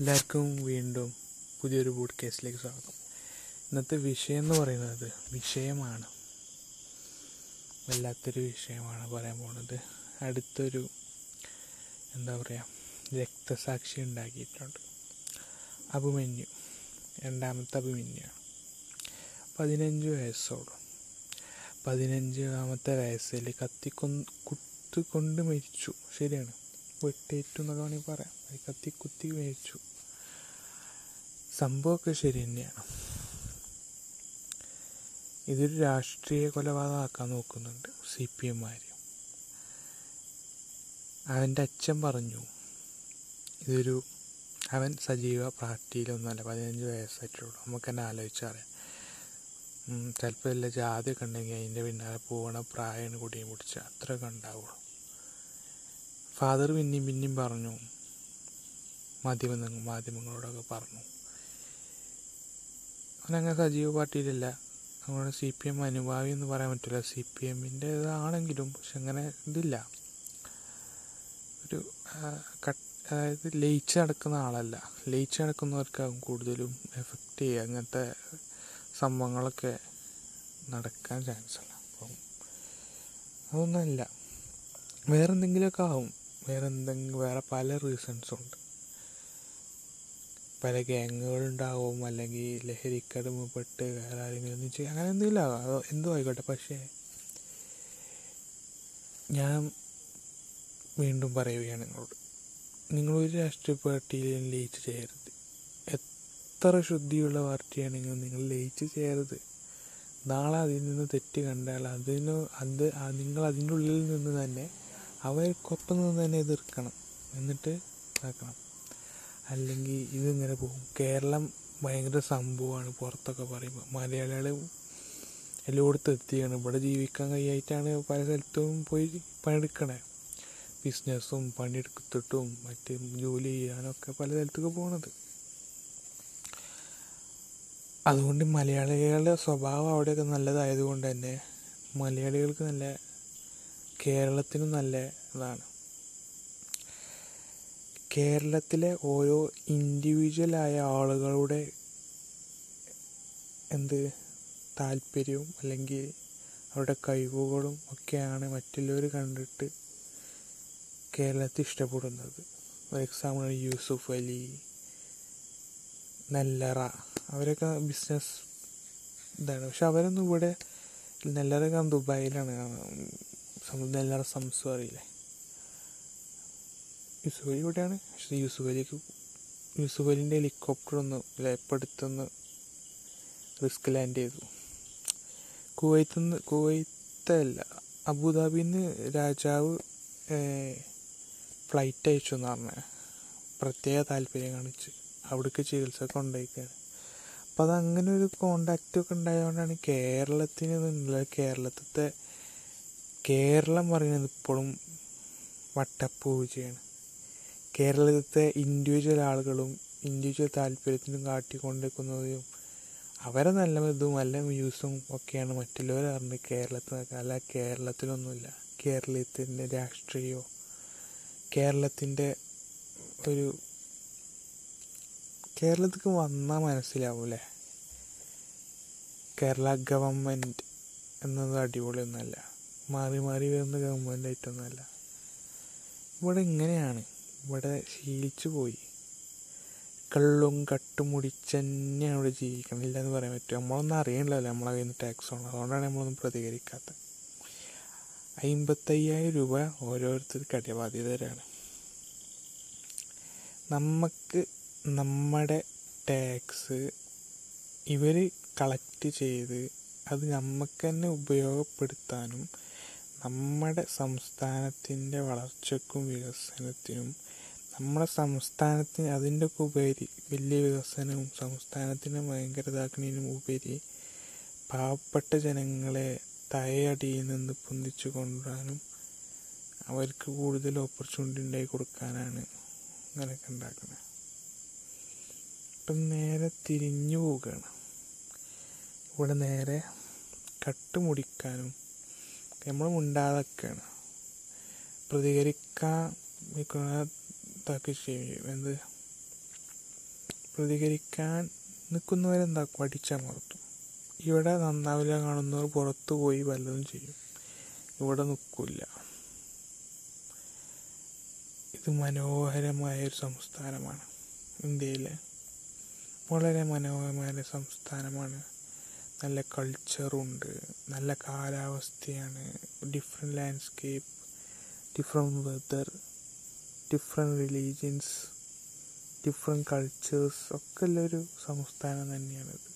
എല്ലാവർക്കും വീണ്ടും പുതിയൊരു ബോഡ്കാസ്റ്റിലേക്ക് സ്വാഗതം. ഇന്നത്തെ വിഷയം എന്ന് പറയുന്നത് വിഷയമാണ്. വല്ലാത്തൊരു വിഷയമാണ് പറയാൻ പോകുന്നത് അടുത്തൊരു എന്താ പറയുക രക്തസാക്ഷി ഉണ്ടാക്കിയിട്ടുണ്ട്. അഭിമന്യു രണ്ടാമത്തെ അഭിമന്യുവാണ് പതിനഞ്ച് വയസ്സോളം. പതിനഞ്ചാമത്തെ വയസ്സിൽ കത്തിക്കൊന്ന് കുത്തുകൊണ്ട് മരിച്ചു. ശരിയാണ്. വെട്ടേറ്റു എന്നൊക്കെ വേണമെങ്കിൽ പറയാം. അത് കത്തി കുത്തി മേടിച്ചു. സംഭവമൊക്കെ ശരി തന്നെയാണ്. ഇതൊരു രാഷ്ട്രീയ കൊലപാതകമാക്കാൻ നോക്കുന്നുണ്ട് സി പി എമ്മാർ അവന്റെ അച്ഛൻ പറഞ്ഞു ഇതൊരു അവൻ സജീവ പാർട്ടിയിലൊന്നുമല്ല പതിനഞ്ച് വയസ്സായിട്ടുള്ളൂ. നമുക്ക് തന്നെ ആലോചിച്ചറിയാം ചിലപ്പോൾ വല്ല ജാതിയൊക്കെ ഉണ്ടെങ്കിൽ അതിന്റെ പിന്നാലെ പോകണ പ്രായം കൂടിയും പിടിച്ച അത്രയൊക്കെ ഉണ്ടാവുള്ളൂ. ഫാദർ പിന്നെയും പിന്നെയും പറഞ്ഞു. മാധ്യമ മാധ്യമങ്ങളോടൊക്കെ പറഞ്ഞു. അവനങ്ങനെ സജീവ പാർട്ടിയിലല്ല. അങ്ങനെ സി പി എം അനുഭാവി എന്ന് പറയാൻ പറ്റില്ല. സി പി എമ്മിന്റെതാണെങ്കിലും പക്ഷെ അങ്ങനെ ഇതില്ല. ഒരു അതായത് ലയിച്ച് നടക്കുന്ന ആളല്ല. ലയിച്ച് നടക്കുന്നവർക്കാകും കൂടുതലും എഫക്റ്റ് ചെയ്യുക. അങ്ങനത്തെ സംഭവങ്ങളൊക്കെ നടക്കാൻ ചാൻസ് ഉള്ള അപ്പം അതൊന്നുമല്ല വേറെന്തെങ്കിലുമൊക്കെ ആവും. വേറെ എന്തെങ്കിലും വേറെ പല റീസൺസും ഉണ്ട് പല ഗ്യാങ്ങുകളുണ്ടാവും അല്ലെങ്കിൽ ലഹരിക്കടിമപ്പെട്ട് വേറെ ആരെങ്കിലും ചെയ്യും അങ്ങനെ എന്തെങ്കിലും ആകാം അതോ എന്തോ ആയിക്കോട്ടെ. പക്ഷേ ഞാൻ വീണ്ടും പറയുകയാണ് നിങ്ങളോട്. നിങ്ങളൊരു രാഷ്ട്രീയ പാർട്ടിയിലും ലയിച്ച് ചെയ്യരുത് എത്ര ശുദ്ധിയുള്ള പാർട്ടിയാണെങ്കിലും നിങ്ങൾ ലയിച്ച് ചെയ്യരുത് നാളെ അതിൽ നിന്ന് തെറ്റ് കണ്ടാൽ അതിന് അത് നിങ്ങൾ അതിന്റെ ഉള്ളിൽ നിന്ന് തന്നെ അവർക്കൊപ്പം നിന്ന് തന്നെ എതിർക്കണം. എന്നിട്ട് ഇതാക്കണം. അല്ലെങ്കിൽ ഇതിങ്ങനെ പോകും. കേരളം ഭയങ്കര സംഭവമാണ് പുറത്തൊക്കെ പറയുമ്പോൾ. മലയാളികൾ എല്ലായിടത്തും എത്തിയാണ്. ഇവിടെ ജീവിക്കാൻ കഴിയായിട്ടാണ് പല സ്ഥലത്തും പോയി പണിയെടുക്കണേ. ബിസിനസ്സും പണിയെടുത്തിട്ടും മറ്റ് ജോലി ചെയ്യാനൊക്കെ പല സ്ഥലത്തൊക്കെ പോണത്. അതുകൊണ്ട് മലയാളികളുടെ സ്വഭാവം അവിടെയൊക്കെ നല്ലതായതുകൊണ്ട് തന്നെ മലയാളികൾക്ക് നല്ല കേരളത്തിനും നല്ല ഇതാണ്. കേരളത്തിലെ ഓരോ ഇൻഡിവിജ്വലായ ആളുകളുടെ എന്ത് താല്പര്യവും അല്ലെങ്കിൽ അവരുടെ കഴിവുകളും ഒക്കെയാണ് മറ്റുള്ളവർ കണ്ടിട്ട് കേരളത്തെ ഇഷ്ടപ്പെടുന്നത്. ഫോർ എക്സാമ്പിൾ യൂസുഫ് അലി നെല്ലറ അവരൊക്കെ ബിസിനസ് ഇതാണ്. പക്ഷെ അവരൊന്നും ഇവിടെ നെല്ലറ ദുബായിലാണ് നെല്ലറ സംശയം അറിയില്ലേ യൂസുഫ് അലി ഇവിടെയാണ് പക്ഷേ യൂസുഫ് അലിക്ക് ഹെലികോപ്റ്റർ ഒന്ന് ലേപ്പെടുത്തുന്ന റിസ്ക് ലാൻഡ് ചെയ്തു. കുവൈത്ത് നിന്ന് കുവൈത്തല്ല അബുദാബിയിൽ നിന്ന് രാജാവ് ഫ്ലൈറ്റ് അയച്ചു എന്ന് പറഞ്ഞ പ്രത്യേക താല്പര്യം കാണിച്ച് അവിടേക്ക് ചികിത്സ കൊണ്ടുപോയിക്കാണ്. അപ്പോൾ അത് അങ്ങനെ ഒരു കോണ്ടാക്റ്റൊക്കെ ഉണ്ടായതുകൊണ്ടാണ് കേരളത്തിന് കേരളത്തിലത്തെ കേരളം പറയുന്നത് ഇപ്പോഴും വട്ടപ്പൂജയാണ്. കേരളത്തിലത്തെ ഇൻഡിവിജ്വൽ ആളുകളും ഇൻഡിവിജ്വൽ താല്പര്യത്തിനും കാട്ടിക്കൊണ്ടിരിക്കുന്നതും അവരെ നല്ല ഇതും നല്ല വ്യൂസും ഒക്കെയാണ് മറ്റുള്ളവർ അറിഞ്ഞത് കേരളത്തിൽ അല്ല കേരളത്തിലൊന്നുമില്ല. കേരളത്തിന്റെ രാഷ്ട്രീയമോ കേരളത്തിന്റെ ഒരു കേരളത്തിലേക്ക് വന്നാൽ മനസ്സിലാവൂലേ കേരള ഗവൺമെന്റ് എന്നത് അടിപൊളിയൊന്നുമല്ല. മാറി മാറി വരുന്ന ഗവൺമെന്റ് ആയിട്ടൊന്നുമല്ല ഇവിടെ ഇങ്ങനെയാണ്. ഇവിടെ ശീലിച്ചു പോയി. കള്ളും കട്ടും മുടിച്ച് തന്നെയാണ് ഇവിടെ ജീവിക്കണം എന്ന് പറയാൻ പറ്റും നമ്മളൊന്നും അറിയണ്ടല്ലോ നമ്മളെ കയ്യിൽ നിന്ന് ടാക്സ് ഉള്ളത്. അതുകൊണ്ടാണ് നമ്മളൊന്നും പ്രതികരിക്കാത്തത്. അമ്പത്തയ്യായിരം രൂപ ഓരോരുത്തർ കടബാധ്യതരാണ്. നമുക്ക് നമ്മുടെ ടാക്സ് ഇവർ കളക്ട് ചെയ്ത് അത് നമുക്ക് തന്നെ ഉപയോഗപ്പെടുത്താനും നമ്മുടെ സംസ്ഥാനത്തിന്റെ വളർച്ചയ്ക്കും വികസനത്തിനും നമ്മുടെ സംസ്ഥാനത്തിന് അതിന്റെ ഒക്കെ ഉപരി വലിയ വികസനവും സംസ്ഥാനത്തിനെ ഭയങ്കര ഉപരി പാവപ്പെട്ട ജനങ്ങളെ തയയടിയിൽ നിന്ന് പൊന്തിച്ചു കൊണ്ടുവരാനും അവർക്ക് കൂടുതൽ ഓപ്പർച്യൂണിറ്റി ഉണ്ടായി കൊടുക്കാനാണ് അങ്ങനെയൊക്കെ ഉണ്ടാക്കുന്നത് ഇപ്പം നേരെ തിരിഞ്ഞു പോവുകയാണ്. ഇവിടെ നേരെ കട്ടുമുടിക്കാനും നമ്മൾ മുണ്ടാതൊക്കെയാണ്. പ്രതികരിക്കാൻ നിൽക്കുന്ന ചെയ്യും. എന്ത്? പ്രതികരിക്കാൻ നിൽക്കുന്നവരെന്താക്കും അടിച്ചമർത്തും ഇവിടെ നന്നാവില്ല കാണുന്നവർ പുറത്തു പോയി വല്ലതും ചെയ്യും. ഇവിടെ നിൽക്കില്ല ഇത് മനോഹരമായ ഒരു സംസ്ഥാനമാണ്. ഇന്ത്യയിലെ വളരെ മനോഹരമായ സംസ്ഥാനമാണ്. നല്ല കൾച്ചറുണ്ട് നല്ല കാലാവസ്ഥയാണ്. Different landscape different weather different religions different cultures ഒക്കെ ഉള്ളൊരു സംസ്ഥാനം തന്നെയാണിത്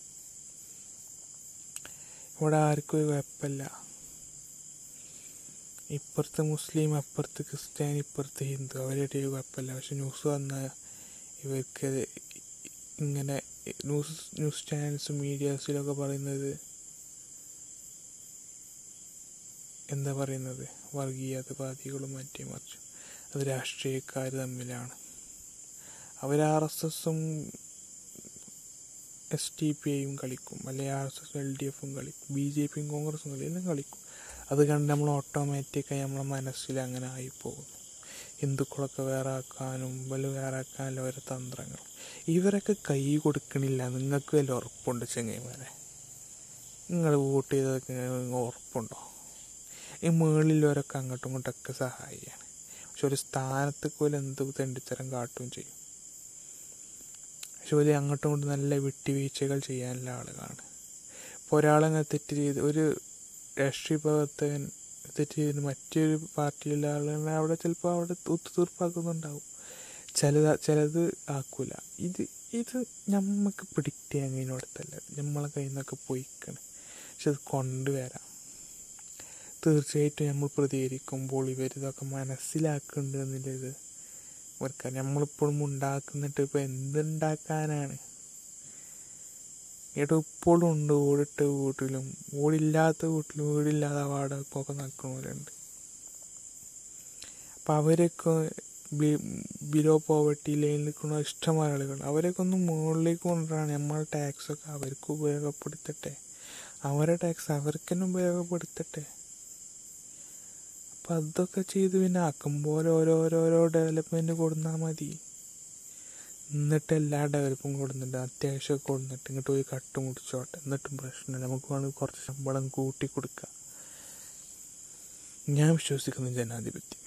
ഇവിടെ ആർക്കും ഒരു കുഴപ്പമില്ല. ഇപ്പുറത്ത് മുസ്ലിം അപ്പുറത്ത് ക്രിസ്ത്യാനി ഇപ്പുറത്ത് ഹിന്ദു. അവരുടെ കുഴപ്പമില്ല. പക്ഷെ ന്യൂസ് വന്നാൽ ഇവർക്ക് ഇങ്ങനെ ന്യൂസ് ന്യൂസ് ചാനൽസും മീഡിയാസിലൊക്കെ പറയുന്നത് എന്താ പറയുന്നത്? വർഗീയതവാദികളും മറ്റേ മറിച്ചും അത് രാഷ്ട്രീയക്കാർ തമ്മിലാണ്. അവർ ആർ എസ് എസും എസ് ടി പി ഐയും കളിക്കും. അല്ലെങ്കിൽ R S S L D എഫും കളിക്കും. ബി ജെ പിയും കോൺഗ്രസും കളിക്കും. കളിക്കും. അത് കണ്ട് നമ്മൾ ഓട്ടോമാറ്റിക്കായി നമ്മളെ മനസ്സിൽ അങ്ങനെ ആയിപ്പോകുന്നു ഹിന്ദുക്കളൊക്കെ വേറെ ആക്കാനും വല്ല ആക്കാനും ഓരോ തന്ത്രങ്ങൾ ഇവരൊക്കെ കൈ കൊടുക്കണില്ല. നിങ്ങൾക്ക് വല്ല ഉറപ്പുണ്ട് ചെങ്ങൈമാരെ നിങ്ങൾ വോട്ട് ചെയ്തതൊക്കെ ഉറപ്പുണ്ടോ? ഈ മുകളിലൊരൊക്കെ അങ്ങോട്ടും ഇങ്ങോട്ടൊക്കെ സഹായിയാണ്. പക്ഷെ ഒരു സ്ഥാനത്തേക്ക് പോലും എന്ത് തെണ്ടിത്തരം കാട്ടുകയും ചെയ്യും. പക്ഷെ പോലെ അങ്ങോട്ടും ഇങ്ങോട്ടും നല്ല വിട്ടുവീഴ്ചകൾ ചെയ്യാനുള്ള ആളുകളാണ്. ഇപ്പോൾ ഒരാളങ്ങനെ തെറ്റ് ചെയ്ത് ഒരു രാഷ്ട്രീയ പ്രവർത്തകൻ തെറ്റ് ചെയ്ത് മറ്റൊരു പാർട്ടിയിലെ ആളുകളെ അവിടെ ചിലപ്പോൾ അവിടെ ഒത്തുതീർപ്പാക്കുന്നുണ്ടാവും ചിലത് ചിലത് ആക്കൂല. ഇത് ഇത് നമുക്ക് പ്രിഡിക്റ്റ് ചെയ്യാൻ കഴിഞ്ഞിടത്തല്ല നമ്മളെ കയ്യിൽ നിന്നൊക്കെ പോയിക്കണം. പക്ഷെ അത് കൊണ്ടുവരാം തീർച്ചയായിട്ടും നമ്മൾ പ്രതികരിക്കുമ്പോൾ ഇവരിതൊക്കെ മനസ്സിലാക്കുന്നുണ്ട് എന്നുള്ളത് ഇവർക്ക് നമ്മളിപ്പോഴും ഉണ്ടാക്കുന്നിട്ട് ഇപ്പോൾ എന്തുണ്ടാക്കാനാണ്? ഇവിടെ ഇപ്പോഴും ഉണ്ട്. ഓടിട്ട വീട്ടിലും ഓടില്ലാത്ത വീട്ടിലും വീടില്ലാതെ വാടകക്കൊക്കെ നടക്കുന്നവരുണ്ട് അപ്പം അവരൊക്കെ ബിലോ പോവർട്ടി ലൈനിൽ നിൽക്കുന്ന ഇഷ്ടമായ ആളുകൾ അവരൊക്കെ ഒന്ന് മുകളിലേക്ക് കൊണ്ടുവരാണ്. നമ്മളെ ടാക്സൊക്കെ അവർക്ക് ഉപയോഗപ്പെടുത്തട്ടെ. അവരുടെ ടാക്സ് അവർക്ക് തന്നെ ഉപയോഗപ്പെടുത്തട്ടെ. അപ്പം അതൊക്കെ ചെയ്ത് പിന്നെ ആക്കുമ്പോൾ ഓരോരോരോ ഡെവലപ്മെന്റ് കൊടുന്നാൽ മതി. എന്നിട്ട് എല്ലാ ഡെവലപ്പും കൊടുത്തിട്ട് അത്യാവശ്യമൊക്കെ കൊടുത്തിട്ട് ഇങ്ങോട്ട് പോയി കട്ട് മുടിച്ചോട്ടെ എന്നിട്ടും പ്രശ്നമില്ല. നമുക്ക് വേണമെങ്കിൽ കുറച്ച് ശമ്പളം കൂട്ടി കൊടുക്കാം. ഞാൻ വിശ്വസിക്കുന്നു ജനാധിപത്യം.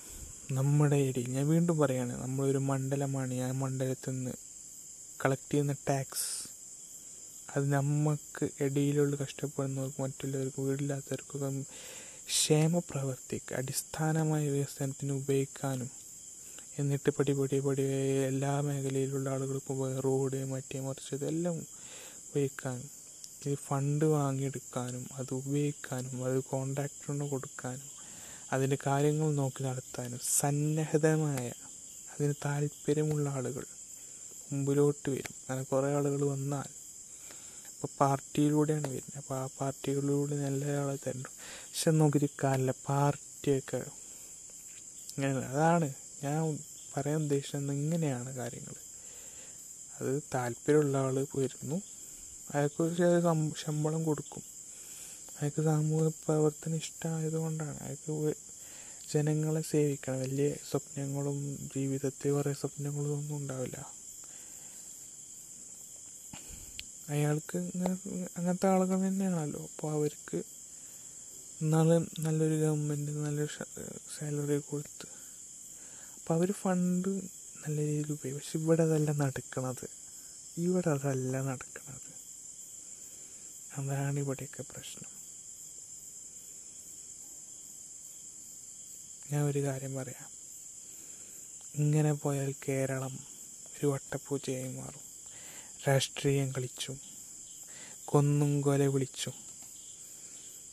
നമ്മുടെ ഇടയിൽ ഞാൻ വീണ്ടും പറയുകയാണ് നമ്മളൊരു മണ്ഡലമാണ്. ഞാൻ മണ്ഡലത്തിൽ നിന്ന് കളക്ട് ചെയ്യുന്ന ടാക്സ് അത് നമുക്ക് ഇടയിലുള്ള കഷ്ടപ്പെടുന്നവർക്ക് മറ്റുള്ളവർക്ക് വീടില്ലാത്തവർക്കൊക്കെ ക്ഷേമപ്രവർത്തിക്ക് അടിസ്ഥാനമായ വികസനത്തിന് ഉപയോഗിക്കാനും എന്നിട്ട് പടി പടി പടി എല്ലാ മേഖലയിലുള്ള ആളുകൾക്കും റോഡ് മറ്റേ മറിച്ച് ഇതെല്ലാം ഉപയോഗിക്കാൻ ഇത് ഫണ്ട് വാങ്ങിയെടുക്കാനും അത് ഉപയോഗിക്കാനും അത് കോൺട്രാക്ടറിന് കൊടുക്കാനും അതിന്റെ കാര്യങ്ങൾ നോക്കി നടത്താനും സന്നദ്ധമായ അതിന് താല്പര്യമുള്ള ആളുകൾ മുമ്പിലോട്ട് വരും. അങ്ങനെ കുറേ ആളുകൾ വന്നാൽ ഇപ്പോൾ പാർട്ടിയിലൂടെയാണ് വരുന്നത്. അപ്പോൾ ആ പാർട്ടികളിലൂടെ നല്ല ആളെ തരണം പക്ഷെ നോക്കിയിരിക്കാനില്ല പാർട്ടിയൊക്കെ ഇങ്ങനെ അതാണ് ഞാൻ പറയാൻ ഉദ്ദേശിച്ചത് ഇങ്ങനെയാണ് കാര്യങ്ങൾ. അത് താല്പര്യമുള്ള ആൾ പോയിരുന്നു. അയാൾക്ക് ശമ്പളം കൊടുക്കും. അയാൾക്ക് സാമൂഹ്യ പ്രവർത്തനം ഇഷ്ടമായതുകൊണ്ടാണ്. അയാൾക്ക് ജനങ്ങളെ സേവിക്കണം. വലിയ സ്വപ്നങ്ങളും ജീവിതത്തിൽ കുറേ സ്വപ്നങ്ങളും ഒന്നും ഉണ്ടാവില്ല. അയാൾക്ക് അങ്ങനത്തെ ആളുകൾ തന്നെയാണല്ലോ. അപ്പോൾ അവർക്ക് നല്ല നല്ലൊരു ഗവൺമെന്റ് നല്ലൊരു സാലറി കൊടുത്ത് അപ്പം അവർ ഫണ്ട് നല്ല രീതിയിൽ ഉപയോഗിക്കും പക്ഷെ ഇവിടെ അതല്ല നടക്കണത്. ഇവിടെ അതല്ല നടക്കണത്. അതാണ് ഇവിടെയൊക്കെ പ്രശ്നം. ഞാൻ ഒരു കാര്യം പറയാം. ഇങ്ങനെ പോയാൽ കേരളം ഒരു വട്ടപ്പൂച്ചയായി മാറും. രാഷ്ട്രീയം കളിച്ചും കൊന്നും കൊല വിളിച്ചും.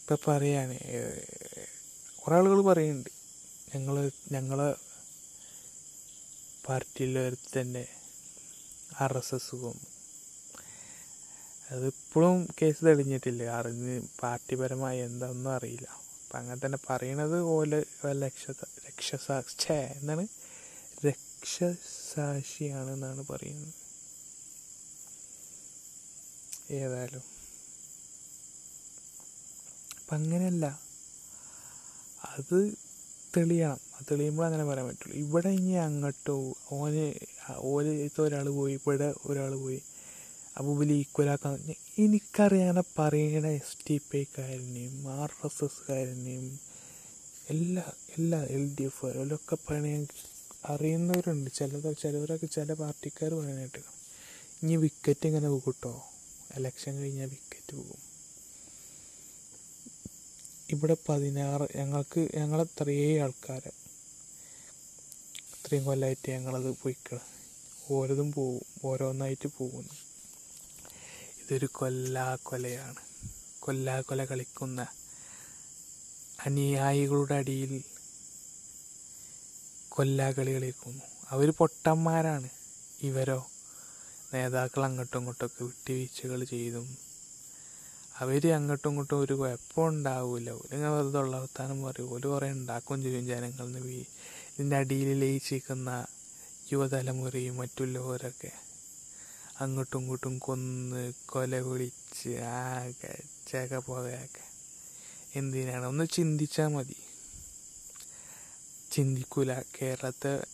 ഇപ്പം പറയാണ് കുറേ ആളുകൾ പറയുന്നുണ്ട്. ഞങ്ങൾ ഞങ്ങളെ പാർട്ടിയിലൊരു തന്നെ ആർ എസ് എസ് കൊന്നു അതിപ്പോഴും കേസ് തെളിഞ്ഞിട്ടില്ല. അറിഞ്ഞ് പാർട്ടിപരമായി എന്താണെന്നും അറിയില്ല. അപ്പം അങ്ങനെ തന്നെ പറയണത് ഓല രക്ഷ രക്ഷസാക്ഷ എന്നാണ് രക്ഷസാക്ഷിയാണെന്നാണ് പറയുന്നത്. ഏതായാലും. അപ്പം അങ്ങനെയല്ല. അത് തെളിയണം. തെളിയുമ്പോൾ അങ്ങനെ പറയാൻ പറ്റുള്ളൂ. ഇവിടെ ഇനി അങ്ങോട്ടോ ഓന് ഓലത്തെ ഒരാൾ പോയി ഇവിടെ ഒരാൾ പോയി ഇവർ ഈക്വലാക്കാൻ എനിക്കറിയാതെ പറയണ എസ് ടി പി ഐക്കാരനെയും ആർ എസ് എസ്കാരനെയും എല്ലാ എല്ലാ എൽ ഡി എഫ് അവരൊക്കെ പറയണ അറിയുന്നവരുണ്ട്. ചിലത് ചിലവരൊക്കെ ചില പാർട്ടിക്കാർ പറയാനായിട്ട് ഇനി വിക്കറ്റ് ഇങ്ങനെ കേട്ടോ? എലക്ഷൻ കഴിഞ്ഞാൽ വിക്കറ്റ് പോകും. ഇവിടെ പതിനാറ് ഞങ്ങൾക്ക് ഞങ്ങളത്രയേ ആൾക്കാരെ ഇത്രയും കൊല്ലമായിട്ട് ഞങ്ങളത് പോയിക്കണം. ഓരോതും പോവും ഓരോന്നായിട്ട് പോകുന്നു. ഇതൊരു കൊല്ലാക്കൊലയാണ്. കൊല്ലാക്കൊല കളിക്കുന്ന അനുയായികളുടെ അടിയിൽ കൊല്ലാക്കളി കളിക്കുന്നു. അവർ പൊട്ടന്മാരാണ്. ഇവരോ? നേതാക്കൾ അങ്ങോട്ടും ഇങ്ങോട്ടൊക്കെ വിട്ടുവീഴ്ചകൾ ചെയ്തും അവർ അങ്ങോട്ടും ഇങ്ങോട്ടും ഒരു കുഴപ്പം ഉണ്ടാവില്ല നിങ്ങൾ വെറുതെ ഉള്ള വർത്താനം പറയും. ഒരു കുറേ ഉണ്ടാക്കുകയും ചെയ്യും ജനങ്ങളിൽ നിന്ന് ഇതിന്റെ അടിയിൽ ലയിച്ചിരിക്കുന്ന യുവതലമുറയും മറ്റുള്ളവരൊക്കെ അങ്ങോട്ടും ഇങ്ങോട്ടും കൊന്ന് കൊല വിളിച്ച് ആകെ ചക പോകയൊക്കെ. എന്തിനാണ്? ഒന്ന് ചിന്തിച്ചാൽ മതി. ചിന്തിക്കൂല. കേരളത്തെ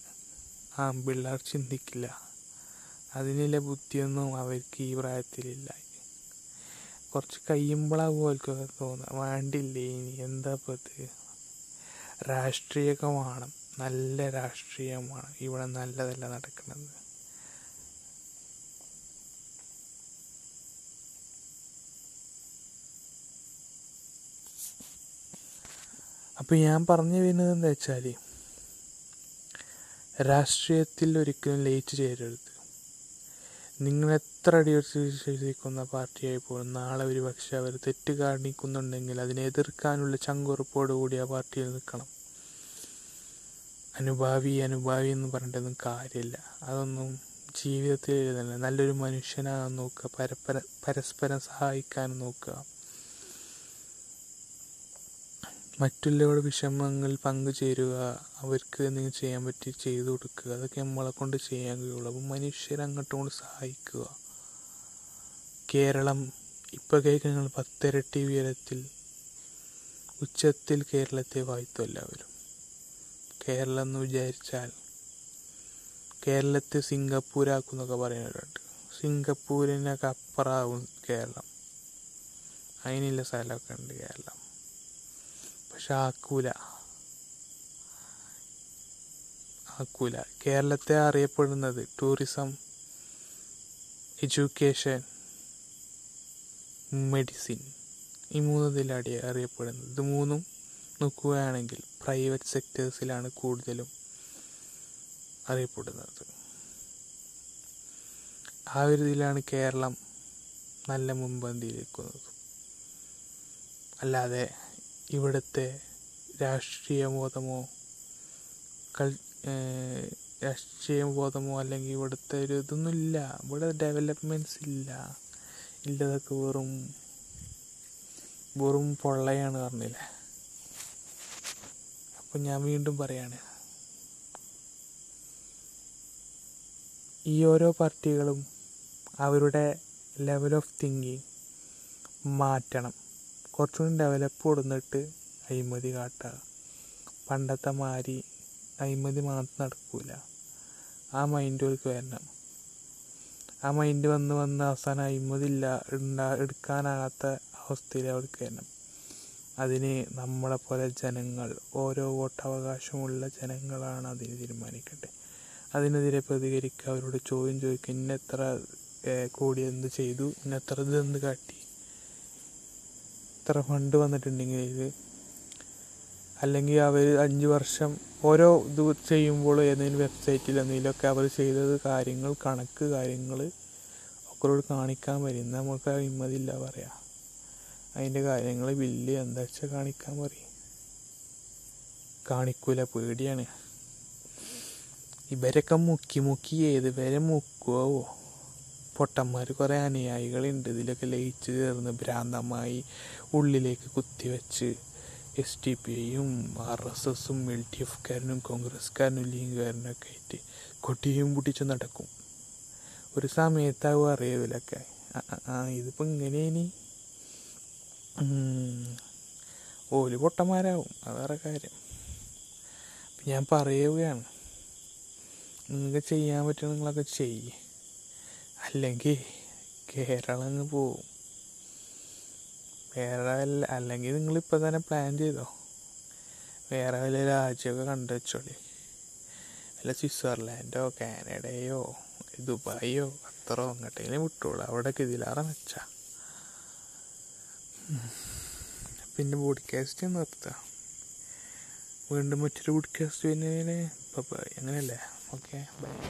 ആൺപിള്ളേർ ചിന്തിക്കില്ല. അതിനുള്ള ബുദ്ധിയൊന്നും അവർക്ക് ഈ പ്രായത്തിലില്ല. കുറച്ച് കഴിയുമ്പോഴാണ് പോലെ തോന്നുക. വേണ്ടില്ലേ ഇനി? എന്താ ഇപ്പോൾ രാഷ്ട്രീയമൊക്കെ വേണം. നല്ല രാഷ്ട്രീയമാണ്. ഇവിടെ നല്ലതല്ല നടക്കുന്നത്. അപ്പം ഞാൻ പറഞ്ഞു വരുന്നത് എന്താ വെച്ചാൽ രാഷ്ട്രീയത്തിൽ ഒരിക്കലും ലയിച്ചു ചേരരുത്. നിങ്ങൾ എത്ര അടിയുറച്ചിരിക്കുന്ന പാർട്ടിയായി പോലും നാളെ ഒരു പക്ഷെ അവർ തെറ്റ് കാണിക്കുന്നുണ്ടെങ്കിൽ അതിനെ എതിർക്കാനുള്ള ചങ്കുറപ്പോടുകൂടി ആ പാർട്ടിയിൽ നിൽക്കണം. അനുഭാവി അനുഭാവി എന്ന് പറഞ്ഞിട്ടൊന്നും കാര്യമില്ല. അതൊന്നും ജീവിതത്തിൽ എഴുതല്ല നല്ലൊരു മനുഷ്യനാണെന്ന് നോക്കുക. പരപ്പര പരസ്പരം സഹായിക്കാൻ നോക്കുക. മറ്റുള്ളവരുടെ വിഷമങ്ങളിൽ പങ്കുചേരുക. അവർക്ക് എന്തെങ്കിലും ചെയ്യാൻ പറ്റി ചെയ്തു കൊടുക്കുക. അതൊക്കെ നമ്മളെ കൊണ്ട് ചെയ്യാൻ കഴിയുള്ളൂ. അപ്പം മനുഷ്യരെ അങ്ങോട്ടും സഹായിക്കുക. കേരളം ഇപ്പോൾ കേൾക്കുന്ന പത്തിരട്ടി ഉയരത്തിൽ ഉച്ചത്തിൽ കേരളത്തെ വാഴ്ത്തും എല്ലാവരും. കേരളം എന്ന് വിചാരിച്ചാൽ കേരളത്തെ സിംഗപ്പൂരാക്കും എന്നൊക്കെ പറയുന്നവരുണ്ട്. സിംഗപ്പൂരിനൊക്കെ അപ്പുറമാവും കേരളം. അതിനുള്ള സ്ഥലമൊക്കെ ഉണ്ട് കേരളം. പക്ഷെ ആക്കൂല. ആക്കൂല. കേരളത്തെ അറിയപ്പെടുന്നത് ടൂറിസം എഡ്യൂക്കേഷൻ മെഡിസിൻ ഈ മൂന്നതിലടി അറിയപ്പെടുന്നത്. ഇത് മൂന്നും നോക്കുകയാണെങ്കിൽ പ്രൈവറ്റ് സെക്ടേഴ്സിലാണ് കൂടുതലും അറിയപ്പെടുന്നത്. ആ ഒരു ഇതിലാണ് കേരളം നല്ല മുൻപന്തിയിലേക്കുന്നത് അല്ലാതെ ഇവിടുത്തെ രാഷ്ട്രീയ ബോധമോ കൾ രാഷ്ട്രീയ ബോധമോ അല്ലെങ്കിൽ ഇവിടുത്തെ ഒരു ഇതൊന്നും ഇല്ല ഇവിടെ ഡെവലപ്മെന്റ്സ് ഇല്ല. ഇല്ലതൊക്കെ വെറും വെറും പൊള്ളയാണ് പറഞ്ഞില്ലേ? അപ്പം ഞാൻ വീണ്ടും പറയാണ്. ഈ ഓരോ പാർട്ടികളും അവരുടെ ലെവൽ ഓഫ് തിങ്കിങ് മാറ്റണം. കുറച്ചുകൂടി ഡെവലപ്പ് കൊടുന്നിട്ട് അഴിമതി കാട്ടുക. പണ്ടത്തെ മാതിരി അഴിമതി മാത്രം നടക്കൂല. ആ മൈൻഡ് അവർക്ക് വരണം. ആ മൈൻഡ് വന്ന് വന്ന് അവസാനം അഴിമതി ഇല്ല ഉണ്ടാ എടുക്കാനാകാത്ത അവസ്ഥയിൽ അവർക്ക് വരണം. അതിന് നമ്മളെ പോലെ ജനങ്ങൾ ഓരോ വോട്ടവകാശമുള്ള ജനങ്ങളാണ് അതിനെ തീരുമാനിക്കട്ടെ. അതിനെതിരെ പ്രതികരിക്കുക അവരോട് ചോദ്യം ചോദിക്കുക ഇന്നെത്ര കോടി എന്ത് ചെയ്തു ഇന്നെത്ര ഇത് എന്ത് കാട്ടി. ഇത്ര ഫണ്ട് വന്നിട്ടുണ്ടെങ്കിൽ അല്ലെങ്കിൽ അവർ അഞ്ച് വർഷം ഓരോ ഇത് ചെയ്യുമ്പോൾ ഏതെങ്കിലും വെബ്സൈറ്റിൽ എന്തെങ്കിലുമൊക്കെ അവർ ചെയ്തത് കാര്യങ്ങൾ കണക്ക് കാര്യങ്ങൾ ഒക്കെ കാണിക്കാൻ വരും നമുക്ക് ഹിമ്മതില്ല പറയാം. അതിന്റെ കാര്യങ്ങൾ വലിയ എന്താ വെച്ചാൽ കാണിക്കാൻ പറയും? കാണിക്കൂല പേടിയാണ്. ഇവരൊക്കെ മുക്കി മുക്കി ഏത് വരെ മുക്കുവോ? പൊട്ടന്മാർ കുറേ അനുയായികളുണ്ട്. ഇതിലൊക്കെ ലയിച്ച് ചേർന്ന് ഭ്രാന്തമായി ഉള്ളിലേക്ക് കുത്തിവെച്ച് എസ് ടി പി ഐയും ആർ എസ് എസും എൽ ഡി എഫുകാരനും കോൺഗ്രസ്സുകാരനും ലീഗുകാരനും ഒക്കെ ആയിട്ട് കൊട്ടിയും പൊട്ടിച്ച് നടക്കും. ഒരു സമയത്താവും അറിയാവില്ലൊക്കെ ആ ഇതിപ്പോൾ ഇങ്ങനെ ഇനി? ഓൽ പൊട്ടന്മാരാവും. അത് വേറെ കാര്യം. ഞാൻ പറയുകയാണ്. നിങ്ങൾക്ക് ചെയ്യാൻ പറ്റുന്ന നിങ്ങളൊക്കെ ചെയ്യ്. അല്ലെങ്കിൽ കേരളം അങ്ങ് പോവും. വേറെ വല്ല അല്ലെങ്കിൽ നിങ്ങൾ ഇപ്പം തന്നെ പ്ലാൻ ചെയ്തോ? വേറെ വല്ല രാജ്യമൊക്കെ കണ്ടു വെച്ചോളി. വല്ല സ്വിറ്റ്സർലാൻഡോ കാനഡയോ ദുബായോ ഖത്തറോ അങ്ങോട്ടെങ്കിലും വിട്ടോളൂ. അവിടെയൊക്കെ ഇതിലാറെ മെച്ചാ. പിന്നെ പോഡ്കാസ്റ്റ് നിർത്തുക വീണ്ടും മറ്റൊരു പോഡ്കാസ്റ്റ് പിന്നെ ബൈ അങ്ങനെയല്ലേ? Okay bye